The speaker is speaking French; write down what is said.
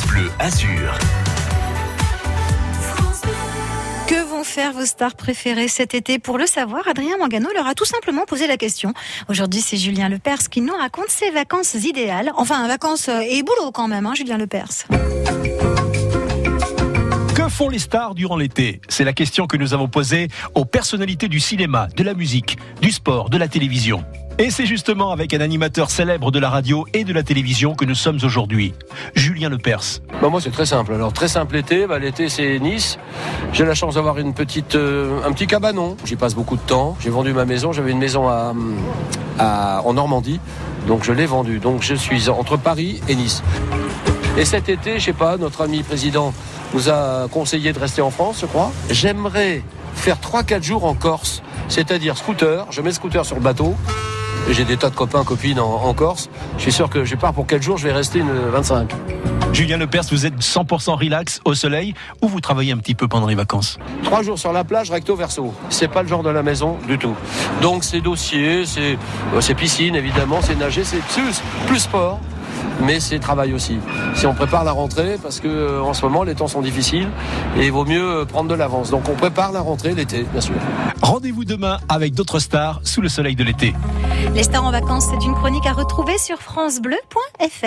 France Bleu Azur. Que vont faire vos stars préférées cet été Pour le savoir, Adrien Mangano leur a tout simplement posé la question. Aujourd'hui, c'est Julien Lepers qui nous raconte ses vacances idéales. Enfin, vacances euh, et boulot quand même, hein, Julien Lepers. Font les stars durant l'été C'est la question que nous avons posée aux personnalités du cinéma, de la musique, du sport, de la télévision. Et c'est justement avec un animateur célèbre de la radio et de la télévision que nous sommes aujourd'hui, Julien Lepers. Bah moi c'est très simple. Alors très simple l'été, bah, l'été c'est Nice. J'ai la chance d'avoir une petite, euh, un petit cabanon. J'y passe beaucoup de temps. J'ai vendu ma maison. J'avais une maison à, à- en Normandie, donc je l'ai vendue. Donc je suis entre Paris et Nice. Et cet été, je sais pas, notre ami président nous a conseillé de rester en France, je crois. J'aimerais faire 3-4 jours en Corse, c'est-à-dire scooter. Je mets le scooter sur le bateau. J'ai des tas de copains, copines en, en Corse. Je suis sûr que je pars pour 4 jours, je vais rester une 25. Julien Lepers, vous êtes 100% relax au soleil ou vous travaillez un petit peu pendant les vacances Trois jours sur la plage, recto verso. C'est pas le genre de la maison du tout. Donc c'est dossier, c'est euh, c'est piscine évidemment, c'est nager, c'est plus, plus sport. Mais c'est travail aussi. Si on prépare la rentrée, parce que euh, en ce moment les temps sont difficiles et il vaut mieux euh, prendre de l'avance. Donc on prépare la rentrée l'été, bien sûr. Rendez-vous demain avec d'autres stars sous le soleil de l'été. Les stars en vacances, c'est une chronique à retrouver sur francebleu.fr.